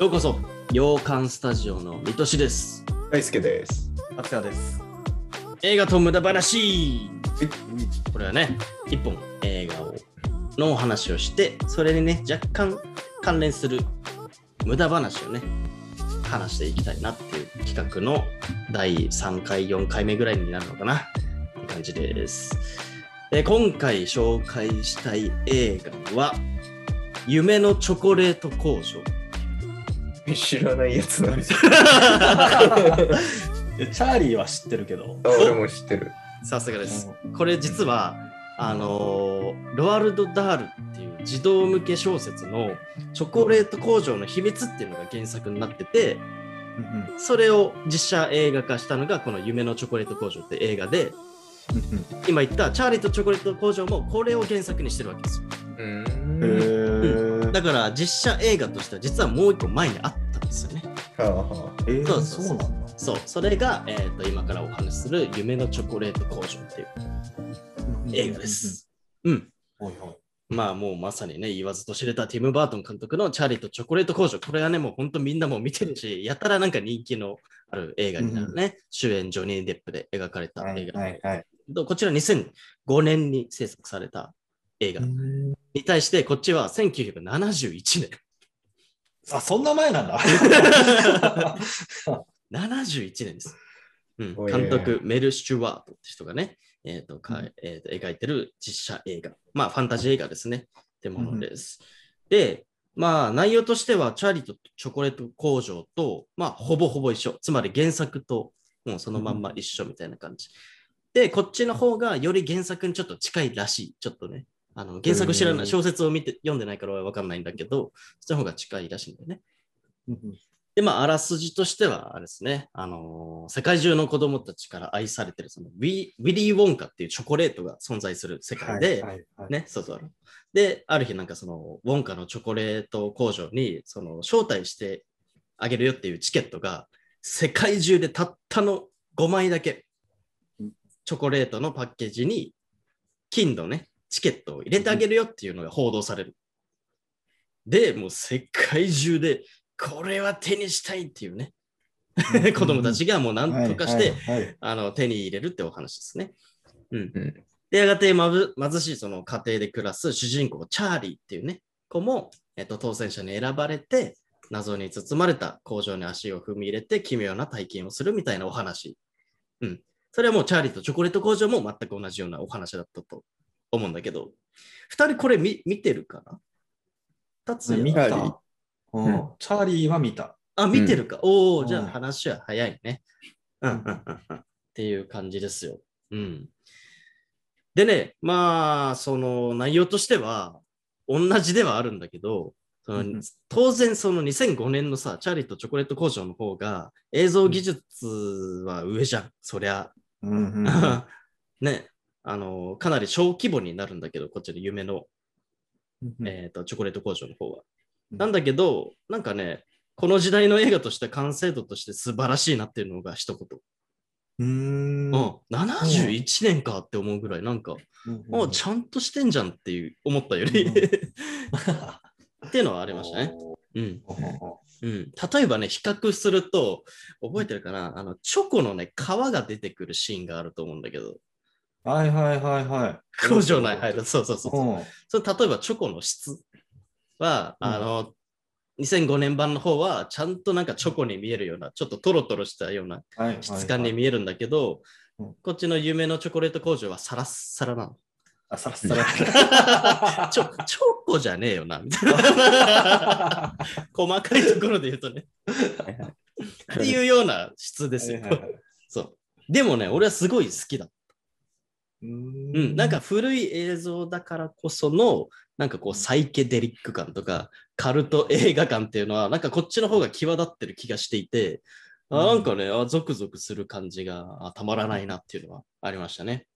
ようこそ、洋館スタジオの水戸市です。大輔です。あつやです。映画と無駄話これはね、一本映画をのお話をして、それにね、若干関連する無駄話をね、話していきたいなっていう企画の第3回、4回目ぐらいになるのかなって感じです。で今回紹介したい映画は、夢のチョコレート工場。知らないやつなんですよ。チャーリーは知ってるけど。あ俺も知ってる。さすがです。これ実は、あのーロワルド・ダールっていう児童向け小説のチョコレート工場の秘密っていうのが原作になってて、それを実写映画化したのがこの夢のチョコレート工場って映画で、今言ったチャーリーとチョコレート工場もこれを原作にしてるわけですよ。うへん。ーだから実写映画としては実はもう一個前にあったんですよね。はあはえーそうそうそうそう。それが、えー、と今からお話しする夢のチョコレート工場っていう映画で。す。うん。はいはい。まあもうまさにね、言わずと知れたティム・バートン監督のチャーリーとチョコレート工場。これはね、もう本当みんなもう見てるし、やたらなんか人気のある映画になるね。主演ジョニー・デップで描かれたはい映画。はいはい。こちら2005年に制作された映画に対して、こっちは1971年。あ、そんな前なんだ。71年です。うん監督、メル・スチュワートって人がね、えーとかえーと描いてる実写映画。まあ、ファンタジー映画ですね。ってものです。で、まあ、内容としては、チャーリーとチョコレート工場と、まあ、ほぼほぼ一緒。つまり原作と、もうそのまんま一緒みたいな感じ。で、こっちの方がより原作にちょっと近いらしい。ちょっとね。あの原作知らない、うん。小説を見て読んでないからわかんないんだけど、そっちの方が近いらしいんだよね。で、まあ、あらすじとしては、あれですね、あのー世界中の子供たちから愛されてる、そのウィウィリー・ウォンカっていうチョコレートが存在する世界で、はいはいね、そうそう。で、ある日、なんかその、ウォンカのチョコレート工場に、その、招待してあげるよっていうチケットが、世界中でたったの5枚だけ、チョコレートのパッケージに、金のね、チケットを入れてあげるよっていうのが報道される。で、もう世界中で、これは手にしたいっていうね、子供たちがもう何とかして、はいはいはいあの手に入れるってお話ですね。うん。うんで、やがて貧しいその家庭で暮らす主人公、チャーリーっていうね、子も、えっと、当選者に選ばれて、謎に包まれた工場に足を踏み入れて、奇妙な体験をするみたいなお話。うん。それはもうチャーリーとチョコレート工場も全く同じようなお話だったと思うんだけど、二人これ見見てるかな？達也見た。うんチャーリーは見た。あ、見てるか。おお、うんじゃあ話は早いね。うんうんうんうんっていう感じですよ。うん。でね、まあ、その内容としては同じではあるんだけど、その当然その2005年のさ、チャーリーとチョコレート工場の方が映像技術は上じゃん、そりゃ。うんうん ね、あの、かなり小規模になるんだけど、こっちの夢の、うんえーとチョコレート工場の方は。うん。なんだけど、なんかね、この時代の映画として完成度として素晴らしいなっていうのが一言。うーん。うん、71年かって思うぐらい、なんか、うんあちゃんとしてんじゃんっていう思ったより、うん っていうのはありましたね。うん。うん、例えばね、比較すると、覚えてるかな？あの、チョコのね、皮が出てくるシーンがあると思うんだけど、はいはいはいはい。工場内入る。そうそうそうそう。うんそれ例えばチョコの質は、うんあの、2005年版の方は、ちゃんとなんかチョコに見えるような、ちょっとトロトロしたような質感に見えるんだけど、うんこっちの夢のチョコレート工場はサラッサラなの。あ、さらさら。チョチョコじゃねえよな、みたいな。細かいところで言うとね。っていうような質ですよ。そう。でもね、俺はすごい好きだ。ううんん、なんか古い映像だからこその、なんかこうサイケデリック感とか、カルト映画感っていうのは、なんかこっちの方が際立ってる気がしていて、あうんなんかね、あゾクゾクする感じがあたまらないなっていうのはありましたね。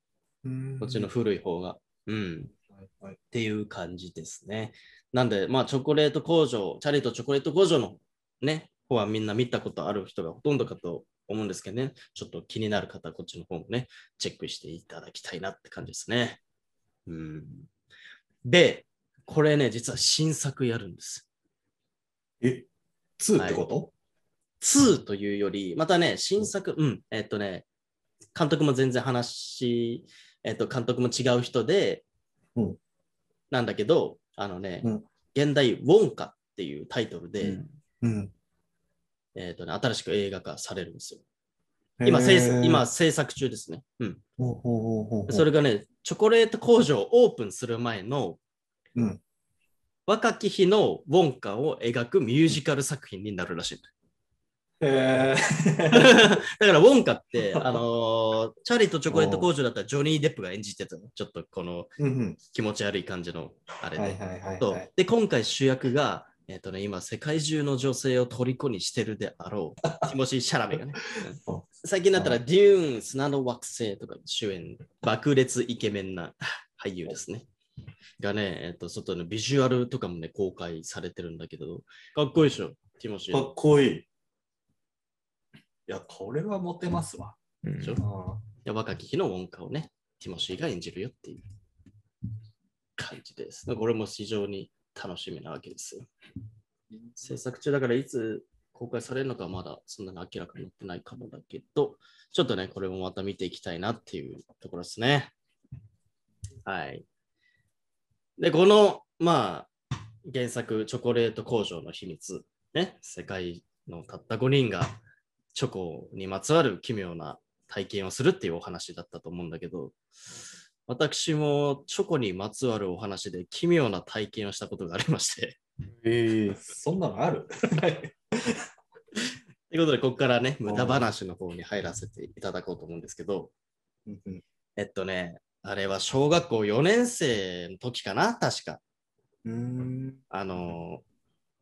こっちの古い方が。うん。はいはいっていう感じですね。なんで、まあ、チョコレート工場、チャリとチョコレート工場のね、方はみんな見たことある人がほとんどかと思うんですけどね、ちょっと気になる方はこっちの方もね、チェックしていただきたいなって感じですね。うん。で、これね、実は新作やるんです。え2ってこと、2というより、またね、新作、うん、えっとね、監督も全然話、えっと、監督も違う人で、うんなんだけど、あのね、うん現代ウォンカっていうタイトルで、うんうん。えっとね、新しく映画化されるんですよ。今、制作今制作中ですね。うん。それがね、チョコレート工場をオープンする前の、うん若き日のウォンカを描くミュージカル作品になるらしい。へ だからウォンカって、あのーチャーリーとチョコレート工場だったらジョニー・デップが演じてたの。ちょっとこの。気持ち悪い感じのあれで。で、今回主役が、えっ、とね、今世界中の女性を虜にしてるであろう、ティモシー・シャラメがね。最近だったら、デューン、砂の惑星とか主演、爆裂イケメンな俳優ですね。がね、えっ、と、外のビジュアルとかもね、公開されてるんだけど、かっこいいでしょ、ティモシー。かっこいい。いや、これはモテますわ。うんでしょ？いや若き日のウォンカをね、ティモシーが演じるよっていう感じです。これも非常に楽しみなわけですよ。制作中だからいつ公開されるのかはまだそんなに明らかになってないかもだけど、ちょっとね、これもまた見ていきたいなっていうところですね。はい。で、この、まあ、原作、チョコレート工場の秘密、ね、世界のたった5人がチョコにまつわる奇妙な体験をするっていうお話だったと思うんだけど、私もチョコにまつわるお話で奇妙な体験をしたことがありまして、えそんなのある？ということで、ここからね、無駄話の方に入らせていただこうと思うんですけど、うんうん。えっとね、あれは小学校4年生の時かな、確か。うーん。あの、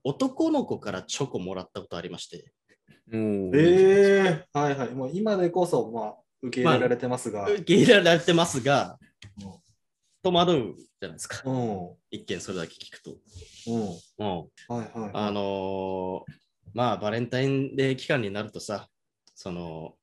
男の子からチョコもらったことありまして、ー、ええ。はいはい。もう今でこそ、まあ、受け入れられてますが。受け入れられてますがうん、戸惑うじゃないですか。うん。一見それだけ聞くと。うん。うんはいはい。あのーまあ、バレンタインデー期間になるとさ、その、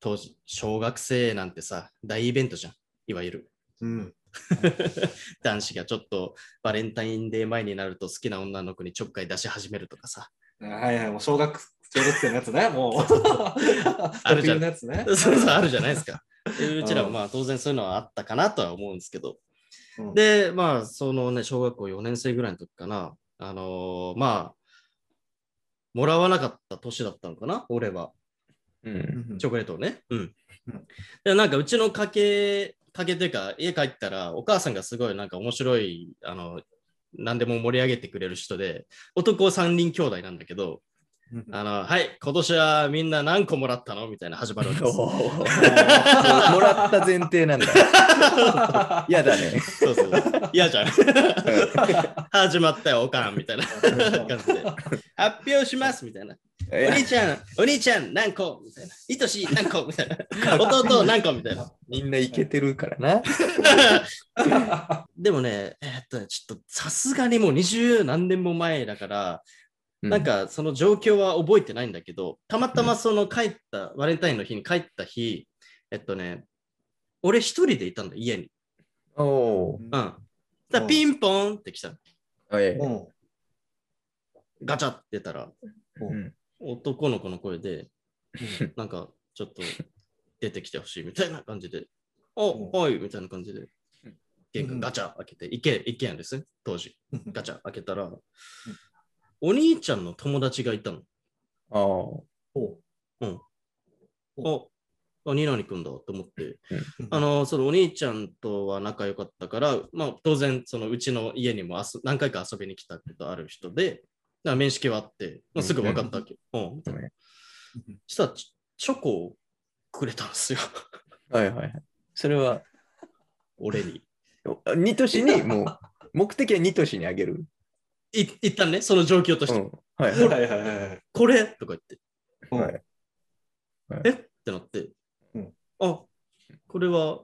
当時、小学生なんてさ、大イベントじゃん、いわゆる。うん。男子がちょっとバレンタインデー前になると好きな女の子にちょっかい出し始めるとかさ。はいはい。もう小学小学生のやつね。もう。あるじゃん 特有のやつね。そうそう、あるじゃないですか。でうちらもまあ当然そういうのはあったかなとは思うんですけど。うんで、まあ、そのね、小学校4年生ぐらいの時かな。あのーまあ、もらわなかった年だったのかな、俺は。うん。チョコレートをね。うんうん。で、なんかうちの家系、家系というか、家帰ったら、お母さんがすごいなんか面白い、あの、何でも盛り上げてくれる人で、男3人兄弟なんだけど、うんあの、はい、今年はみんな何個もらったのみたいな始まるわけです。もらった前提なんだ。嫌だね。そうそう。嫌じゃん。始まったよ、おかんみたいな感じで。発表しますみたいな。お兄ちゃん、お兄ちゃん何個みたいな。いとし何個みたいな。弟何個みたいな。みんないけてるからな。でもね、えーっとね、ちょっとさすがにもう二十何年も前だから、なんかその状況は覚えてないんだけど、たまたまその帰った、バレンタインの日に帰った日、えっとね、俺一人でいたんだ、家に。うん、おーうん。だピンポンって来たの。ええうん。ガチャって出たら、うん男の子の声で、なんかちょっと出てきてほしいみたいな感じで、お、はいみたいな感じで、玄関ガチャ開けて、一軒一軒家ですね、当時。ガチャ開けたら、お兄ちゃんの友達がいたの。ああ。おお、あ、ニナニ君だと思って、うんあの、そのお兄ちゃんとは仲良かったから、まあ当然、そのうちの家にも遊何回か遊びに来たことある人で、だ面識はあって、まあ、すぐ分かったわけ。うん。うんしたらチ、チョコをくれたんですよ。はいはいはい。それは、俺に。二都市にもう、目的は二都市にあげる？い一旦ね、その状況として、うん。はいはいはい。はい。これとか言って、うんはいえ？ってなって、うんあ、これは、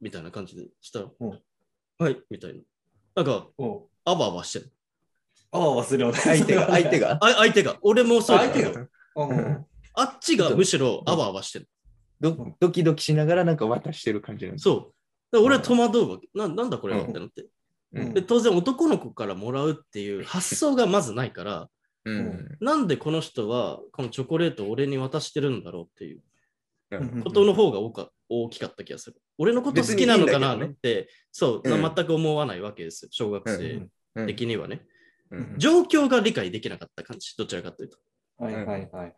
みたいな感じでしたら、うんはい、みたいな。なんか、おあばあばしてる。ああ、忘れよう相手が、相手が？あ相手が、俺もそうだけど相手が？うん。あっちがむしろあばあばしてる。ドドキドキしながらなんか渡してる感じなんです。そう。で俺は戸惑うわけ。ななんだこれは？うんってなって。うん。で当然男の子からもらうっていう発想がまずないから、うん。なんでこの人はこのチョコレートを俺に渡してるんだろうっていううん。ことの方が多か大きかった気がする。俺のこと好きなのかな？別にいいね。って、そう、うん。全く思わないわけですよ、小学う生うん的にはね。うん。状況が理解できなかった感じ、どちらかというと。はいはいはいはい。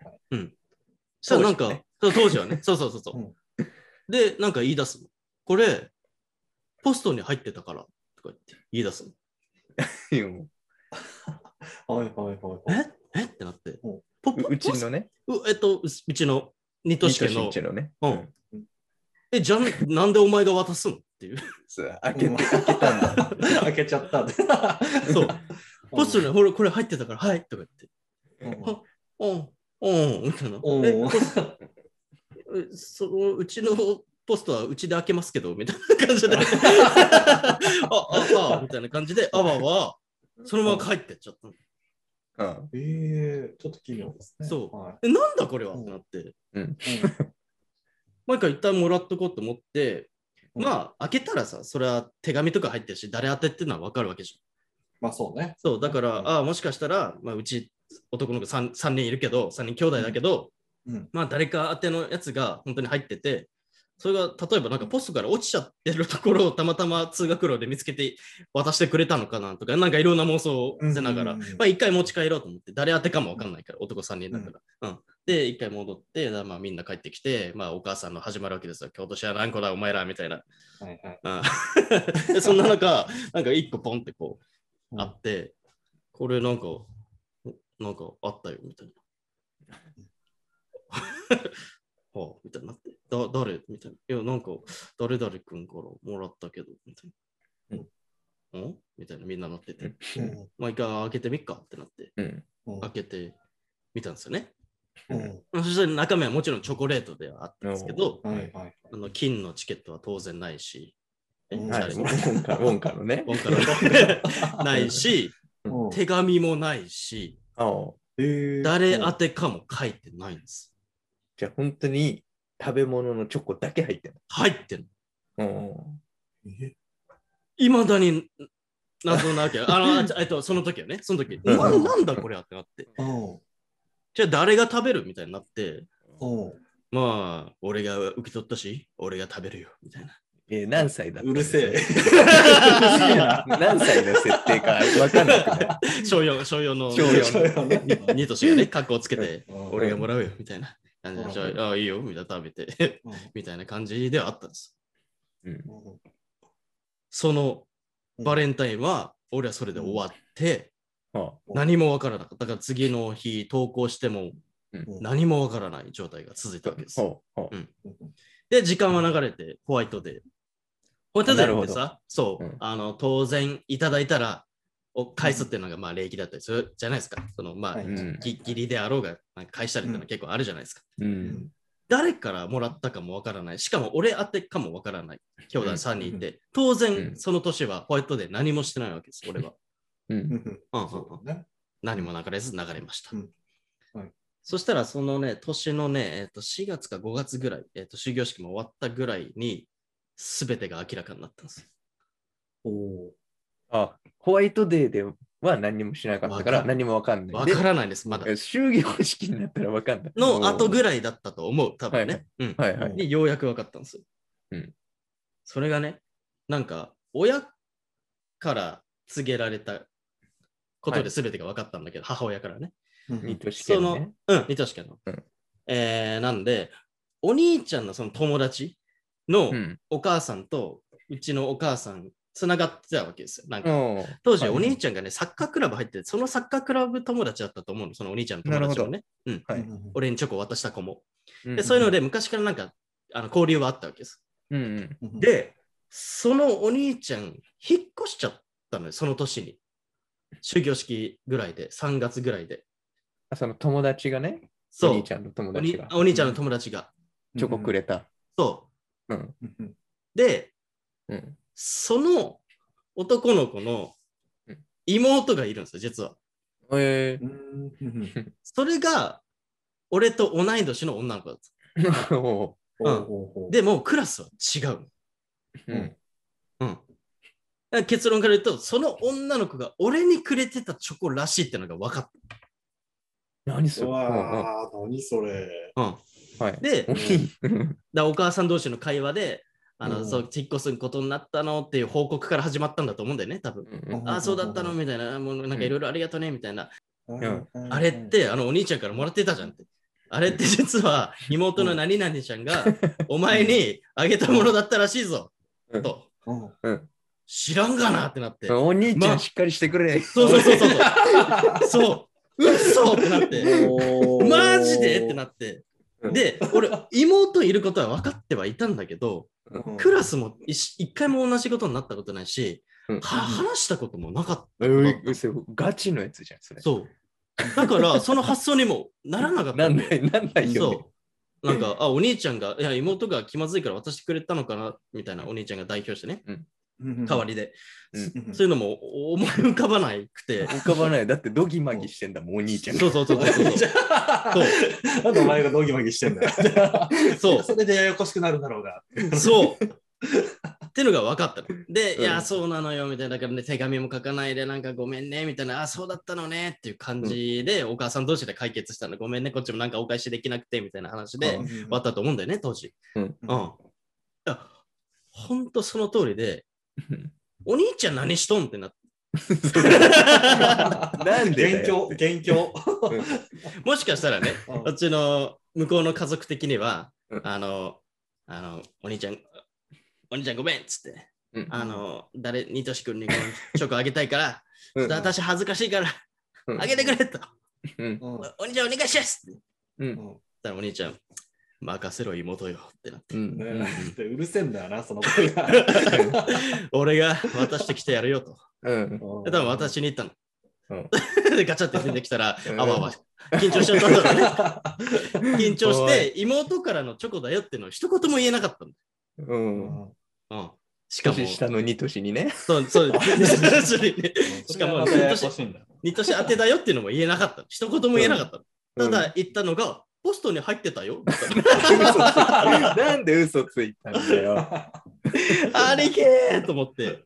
そしたらなん。か、当時はね。そう当時はね、そうそうそうそう。で、なんか言い出すの。これ、ポストに入ってたからとか言って言い出すの？うんはいはいはいはい。え？え？ってなって。うんポううちのね、うえっと、ううちのニトシケののね。うんえ、じゃん、なんでお前が渡すの？っていう。開けて、開けたんだ。開けちゃった。そう。ポストに、ほら、これ入ってたから、はいとか言って。うんうん、うん、みたいな。えそのうちのポストはうちで開けますけど、みたいな感じで。あ、あ、あ、みたいな感じで、あわは、そのまま帰ってっちゃったの。うんええちょっと奇妙ですね。そうはいえ、なんだこれは？うんってなって、うん毎回一旦もらっとこうと思って、うんまあ、開けたらさ、それは手紙とか入ってるし、誰宛てっていうのは分かるわけじゃん。まあそうね。そう、だから、うんああ、もしかしたら、まあ、うち男の子 3, 3人いるけど、3人兄弟だけど、うん。まあ、誰か宛てのやつが本当に入ってて、それが例えばなんかポストから落ちちゃってるところをたまたま通学路で見つけて渡してくれたのかなとか、なんかいろんな妄想をしながら、まあ一回持ち帰ろうと思って、誰宛てかもわかんないから、男3人だから。うんで、一回戻って、だまあ、みんな帰ってきて、まあ、お母さんの始まるわけですよ。今日年は何個だ、お前らみたいな。はいはい。そんな中、なんか一個ポンってこう、うんあって、これなんか、なんかあったよみたいな。はあ、みたいになって、だ誰？みたいな。いや、なんか、誰々君からもらったけど、みたいな。うん。みたいな、みんななってて。うん。まあ、一回開けてみっかってなって、うん。うん。開けてみたんですよね。うん。そして中身はもちろんチョコレートではあったんですけど、はいはい。あの金のチケットは当然ないし、ウ誰もォンカウォンカのね。ウォンカのないし、うん。手紙もないし、誰宛てかも書いてないんです。じゃあ本当に食べ物のチョコだけ入ってる入ってる。いまだに謎なわけ。よ。あの、あえっと、その時はね、その時、うんななんだこれはってなって。うん。じゃあ誰が食べるみたいになって、うん。まあ、俺が受け取ったし、俺が食べるよ、みたいな。えー何歳だうるせえ。何歳の設定か分かんなくなる。小4、小4の小四。そうよね。にニトシがね、格好つけて、うん。俺がもらうよ、みたいな感じで、うんじゃあ、あいいよ、みたいな食べて、うん。みたいな感じではあったんです。うん。うん。そのバレンタインは、俺はそれで終わって、あ。何もわからなかった。だから次の日投稿してもうん。何もわからない状態が続いたわけです。ほうん。で、時間は流れてホワイトデー。ホワイトデーってさ、そう、うん。あの、当然いただいたら、を返すっていうのがまあ礼儀だったりするじゃないですか。そのまあ、はいうんぎギリであろうがなんか返したりっていうのは結構あるじゃないですか。うん誰からもらったかもわからない。しかも俺宛てかもわからない。兄弟3人いて、当う然んその年はホワイトデー何もしてないわけです、俺は。うんうんうんうんうんうんそうだね。何も流れず流れました。うんはいそしたら、そのね、年のね、えっと4月か5月ぐらい、えっと終業式も終わったぐらいに、すべてが明らかになったんです。おおあホワイトデーでは何もしなかったからわかん何も分かんない。わからないです、まだで。終業式になったら分かんない。の後ぐらいだったと思う、多分ね。うんはいはい。で、ようやく分かったんですよ。うんそれがね、なんか、親から告げられたことで全てが分かったんだけど、母親からね。ニトシその、ケのね。うん、似たしけの。うんえーなんで、お兄ちゃんのその友達のうん。お母さんとうちのお母さん、つながってたわけですよ。なんか当時、はいお兄ちゃんがね、サッカークラブ入ってて、そのサッカークラブ友達だったと思うの、そのお兄ちゃんの友達もね。うん。はい俺にチョコ渡した子も。うんで、そういうので、昔からなんか、あの交流はあったわけです。うんうん。で、そのお兄ちゃん、引っ越しちゃったのよ、その年に。終業式ぐらいで、3月ぐらいで。あその友達がね、そう。お兄ちゃんの友達がお兄ちゃんの友達が。チョコくれた。そうん。うんうんう。で、うん。その男の子のうん妹がいるんですよ、実は。えうんうんうんそれが、俺と同い年の女の子だった。うでも、クラスは違う。ーうん。うん。結論から言うと、その女の子が俺にくれてたチョコらしいってのが分かった。何そうれわー、何それ。うん。うんはい。で、だお母さん同士の会話で、あの、うんそう、引っ越すことになったのっていう報告から始まったんだと思うんだよね、多分。うんああ、そうだったのみたいな、もうなんかいろいろありがとうね、みたいな。うんあれっ、て、あの、お兄ちゃんからもらってたじゃんって。あれって実は妹の何々ちゃんが お前にあげたものだったらしいぞ、うんと。知らんがなってなって。お兄ちゃまんしっかりしてくれ。そうそうそうそうそう。そう。嘘ってなって。マジでってなって。うんで、俺、妹いることは分かってはいたんだけど、うんクラスも一一回も同じことになったことないし、うんは話したこともなかっううそガチのやつじゃん、それた。。そう。だから、その発想にもならなかったなん。ない、なんないよ、ね。そう。なんか、あ、お兄ちゃんが、いや、妹が気まずいから渡してくれたのかな、みたいな、お兄ちゃんが代表してね、代わりで。うんそういうのも思い浮かばないくて。浮かばない。だってドギマギしてんだもん、お兄ちゃんが。そうそうそうそうそう。なんでお前がドギマギしてんだよ。そう それでややこしくなるだろうが。そう。ってのが分かったの。で、うんいや、そうなのよ、みたいな。だからね、手紙も書かないで、なんかごめんね、みたいな。あ、そうだったのね、っていう感じで、お母さん同士で解決したの。ごめんね、こっちもなんかお返しできなくて、みたいな話で、うん終わったと思うんだよね、当時。うんうん。いや、ほんとその通りで、お兄ちゃん何しとんってなって。なんでだ元よ凶、元凶。もしかしたらね、うん。うちの向こうの家族的には、うん。あの、あの、お兄ちゃん、お兄ちゃんごめんっつって、うん。あの、誰、ニトシ君にチョコあげたいから、うん。ちょっと私恥ずかしいから、うん。あげてくれと。おお兄ちゃんお願いしますって。うん。たらお兄ちゃん、任せろ妹よってなって。うんうるせえんだよな、その声が。俺が渡してきてやるよと。うんで多分私に言ったの。うんで、ガチャって出てきたら、うんあわあわ、緊張しちゃったんだろうね。緊張して、妹からのチョコだよっていうのを一言も言えなかったの。うんうん。しかも、年下の2年？にね。そう、そう、しかも、それがまたやや二年当てだよっていうのも言えなかった。一言も言えなかった。うんただ言ったのが、ポストに入ってたよ。なんで嘘ついたんだよ。兄貴ーと思って。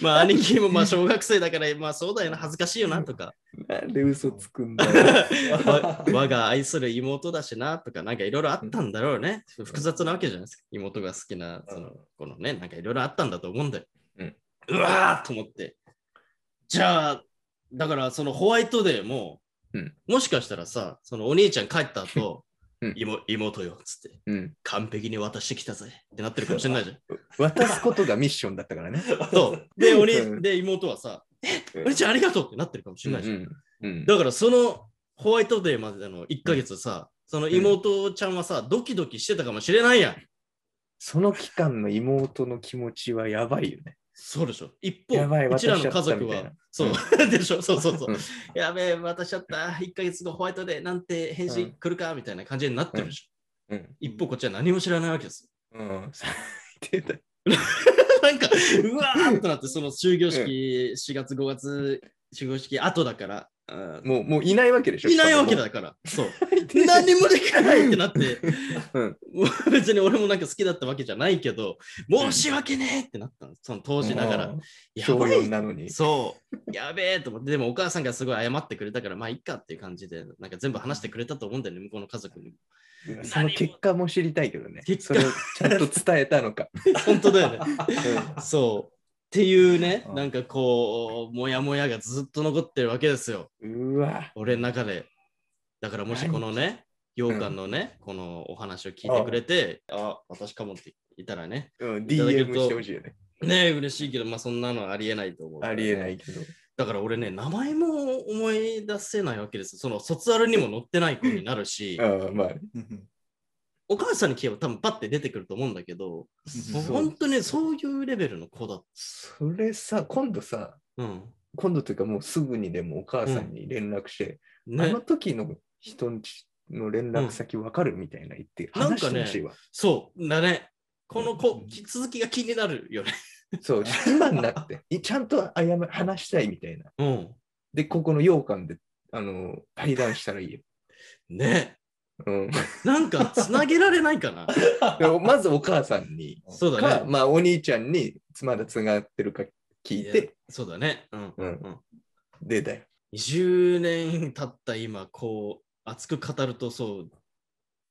まあ兄貴もまあ小学生だから、まあそうだよな、恥ずかしいよなとか。なんで嘘つくんだよ。わ我が愛する妹だしなとか、なんかいろいろあったんだろうね。複雑なわけじゃないですか。妹が好きな、その、このね、なんかいろいろあったんだと思うんだよ。うんうわーと思って。じゃあ、だからそのホワイトデーも、うんもしかしたらさ、そのお兄ちゃん帰った後、うん妹妹よっつって、うん。完璧に渡してきたぜってなってるかもしれないじゃん。渡すことがミッションだったからね。そう。で、お兄うんで妹はさ、お兄ちゃんありがとうってなってるかもしれないじゃんうんだからそのホワイトデーまでの1ヶ月さ、その妹ちゃんはさ、ドキドキしてたかもしれないやん。その期間の妹の気持ちはやばいよね。そうでしょ。一方、うちらの家族はそう、でしょ、そうそうそう。うん。やべえ、渡しちゃった。1ヶ月後ホワイトデーなんて返事来るか、みたいな感じになってるでしょ。うん。一方、こっちは何も知らないわけです。うん。なん。か、うわーっとなって、その終業式、4月、5月、終業式後だから、うんもう、もういないわけでしょいないわけだ。だから、そう。何もできないってなって、うん 別に俺もなんか好きだったわけじゃないけど、申し訳ねえってなったの、その当時ながら。うん小やばい4なのに。そう、やべえと思って、でもお母さんがすごい謝ってくれたから、まあいいかっていう感じで、なんか全部話してくれたと思うんだよね、向こうの家族にも。その結果も知りたいけどね。結果それをちゃんと伝えたのか。本当だよね。そう。っていうねう、んなんかこう、もやもやがずっと残ってるわけですよ、うわ。俺の中で。だからもしこのね、羊羹のね、このお話を聞いてくれて、あ私かもって言ったらね、うん、DM としてほしいよね。ねえ、嬉しいけど、まあそんなのはありえないと思う。ありえないけど。だから俺ね、名前も思い出せないわけです。その卒アルにも載ってない子になるし、ああ、まあ、お母さんに聞けば多分パッて出てくると思うんだけど、本当にそういうレベルの子だ。それさ、今度さ、うん。今度というかもうすぐにでもお母さんに連絡して、あねの、時の人んちの連絡先わかるみたいな言って、なんかね話してほしいわ。そうだね。この子、続きが気になるよね。そう、今になって、いちゃんと謝る話したいみたいな。うん。で、ここの羊羹で、あの、対談したらいいよ。ね。うん、なんかつなげられないかな。まずお母さんに、そうだか、ね。まあお兄ちゃんにまだつながってるか聞いやて、そうだね。うん。うんうんでだよ。20年経った今、こ熱く語るとそう、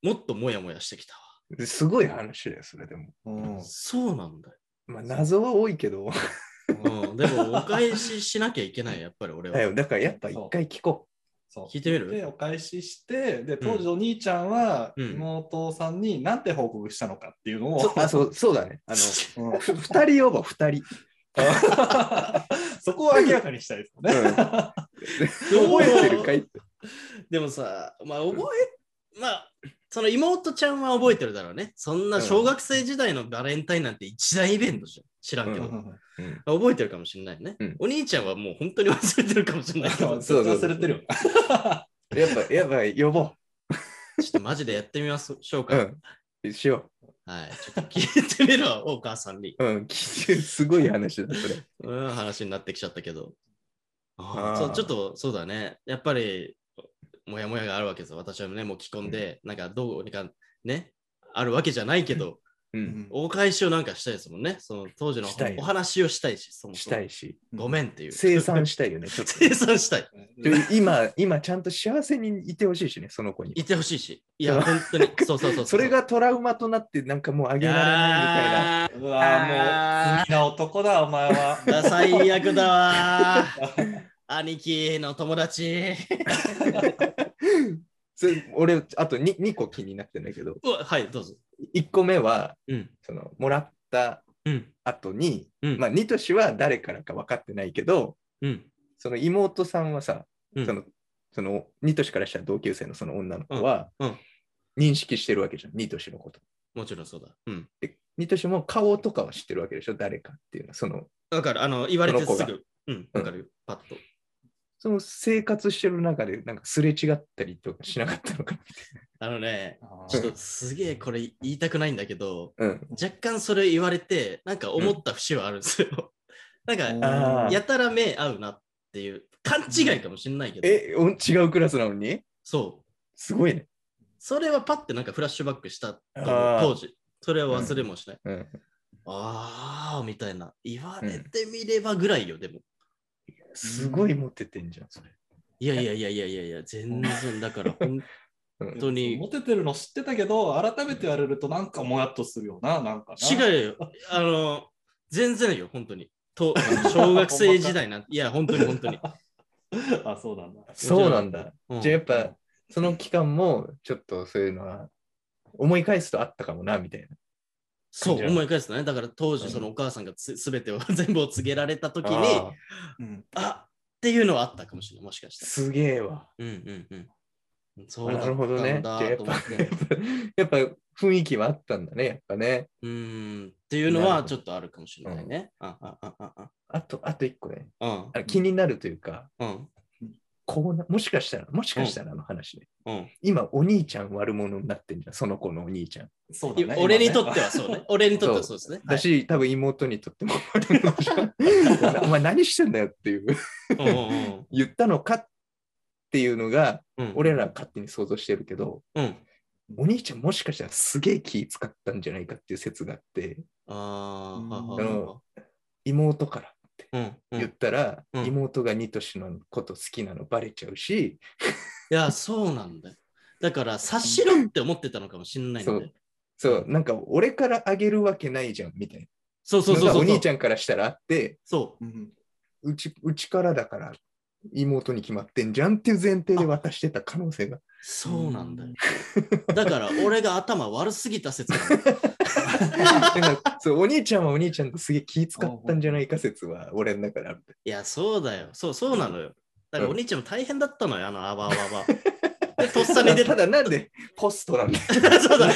もっともやもやしてきたわ。すごい話だよ、それでも。うんそうなんだよ。まあ、謎は多いけど、うん、でも、お返ししなきゃいけない、やっぱり俺は。だからやっぱ一回聞こそう聞いてみる？で、お返しして、で、当時お兄ちゃんはうん妹さんに何て報告したのかっていうのを、う。あ、そう、そうだね。あの、う んふ二人呼ぼう、二人。そこを明らかにしたいですよね。うん 覚えてるかいって。でもさ、まあ、覚え、まあ、その妹ちゃんは覚えてるだろうね。そんな小学生時代のバレンタインなんて一大イベントじゃん。知らんけど。覚えてるかもしれないね、うんお兄ちゃんはもう本当に忘れてるかもしれないけど、ちそう忘れてるよ。やっぱ、やっぱ呼ぼょっとマジでやってみましょうう。か。うん。しよはい。ちょっと聞いてみるわ、お母さんに。う。うん。聞いてるすごい話だ、それ。うん、話になってきちゃったけど。ああそうちょっとそうだね。やっぱり、もやもやがあるわけですよ。私はね、もう着込んで、なんかどうにかね、あるわけじゃないけど、うん。お返しをなんかしたいですもんね。その当時のお話をしたいし、そもそもしたいし。ごめんっていう。生産したいよね。生産したい。で今、今ちゃんと幸せにいてほしいしね、その子に。いてほしいし。いや、本当に。そうそうそうう。それがトラウマとなって、なんかもうあげられないみたいな。うわもう、不義な男だ、お前は。あ最悪だわー。兄貴の友達。俺、あと 2, 2個気になってんだけど、はい、どうぞ。1個目は、うん。そのもらったうん。後に、うん。まあ、ニトシは誰からか分かってないけど、うん。その妹さんはさ、うんその、そのニトシからしたら同級生のその女の子は、認識してるわけじゃん、ニトシのこと。もちろんそうだ。うん。で、ニトシも顔とかは知ってるわけでしょ、誰かっていうのは。その、だから、あの、言われてすぐ。うん、わかるよ。パッと。その生活してる中で、なんかすれ違ったりとかしなかったのか あのね、あちょっとすげえこれ言いたくないんだけど、な。うん。若干それ言われて、なんか思った節はあるんですよ。なんか、あーやたら目合うなっていう、勘違いかもしれないけど、え、お違うクラスなのに？そう。すごいね。それはパッてなんかフラッシュバックした当時。それは忘れもしない。うん。ああ、みたいな。言われてみればぐらいよ、でも。すごいモテてんじゃん、それ。いやいやいやいやいやいや、全然だから本うん当にモテてるの知ってたけど、改めて言われるとなんかもやっとするよな、なんかな。違うよ。あの、全然よ、本当に。と小学生時代なんて、いや、本当に本当に。あ、そうなんだ。そうなんだ。うんじゃあやっぱ、その期間も、ちょっとそういうのは、思い返すとあったかもな、みたいな。そう、思い返すね。だから当時、うんそのお母さんがす すべてを 全部を告げられたときに、あうん。あっていうのはあったかもしれない、もしかしたら。すげえわ。うんうんうん。そうだなるほどね。やっぱだと思って。やっぱ雰囲気はあったんだね、やっぱね。うん。っていうのはちょっとあるかもしれないね。ああああああと、あと一個ね。ああ気になるというか、うん。こうな、もしかしたら、もしかしたらの話ね。うん。今、お兄ちゃん悪者になってんじゃん、その子のお兄ちゃん。そうだね。俺にとっては。はそうね。俺にとってはそうですね。だし、多分妹にとっても悪者じゃんお前何してんだよっていう、うんうん言ったのかっていうのが、うん。俺ら勝手に想像してるけど、うん。お兄ちゃんもしかしたらすげえ気使ったんじゃないかっていう説があって、ああ、ははあの妹からうんうん。言っいたら、うん妹がニトシのこと好きなのバレちゃうし、や、そうなんだよ。だから、察しろって思ってたのかもしれないんだよ。そう、なんか俺からあげるわけないじゃんみたいそうそうそうそう。お兄ちゃんからしたらあって、そう。うんうちうちからだから妹に決まってんじゃんっていう前提で渡してた可能性が。そうなんだよ。だから、俺が頭悪すぎた説 なんかそうお兄ちゃんはお兄ちゃんとすげえ気使ったんじゃないか説は俺の中である。いや、そうだよ。そう、そうなのよ。だから、お兄ちゃんも大変だったのよ、あの、あばあばあば。で、とっさに出たた。だなんでポストなんだよ そうだ、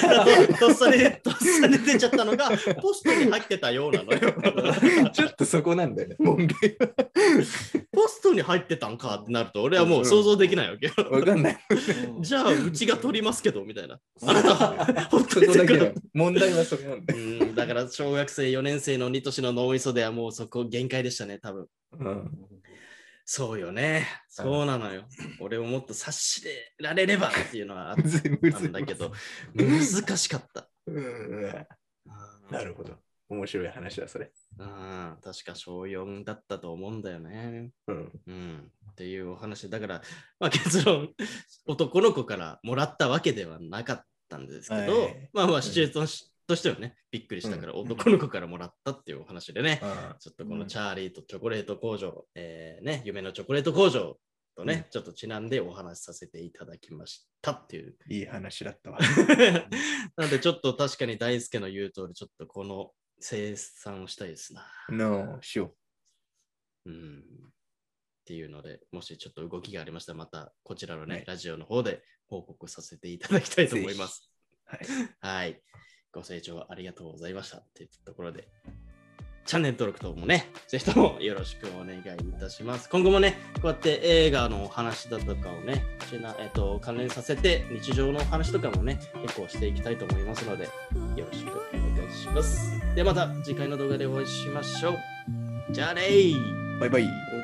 と とっさに、とっさに出ちゃったのが、ポストに入ってたようなのよ。ちょっとそこなんだよね、問題は。ポストに入ってたんかってなると、俺はもう想像できないわけよ。わかんない。じゃあ、うちが取りますけど、みたいな。あなた、ほっといそこだ。問題はそれなんだうよ。ん、だから、小学生4年生の2年の脳みそではもうそこ限界でしたね、多分。うんそうよね。そうなのよ。俺をもっと察しられればっていうのはあったんだけど、難しかった。うんなるほど。面白い話だ、それ。うん、確か小4だったと思うんだよね。うん。うん。っていうお話だから、まあ、結論、男の子からもらったわけではなかったんですけど、はいまあまあ、シチュエーションとしてはね、びっくりしたから、うん男の子からもらったっていうお話でね、あちょっとこのチャーリーとチョコレート工場、えーね、夢のチョコレート工場とね、うんちょっとちなんでお話しさせていただきましたっていう。いい話だったわ。なので、ちょっと確かに大輔の言う通り、ちょっとこの生産をしたいですな。の、しようん。っていうので、もしちょっと動きがありましたら、またこちらのね、はいラジオの方で報告させていただきたいと思います。はい。はい。ご清聴ありがとうございました。というところで、チャンネル登録等もね、ぜひともよろしくお願いいたします。今後もね、こうやって映画のお話だとかをね、えっと関連させて、日常のお話とかもね、結構していきたいと思いますので、よろしくお願いします。ではまた次回の動画でお会いしましょう。じゃあねーバイバイ。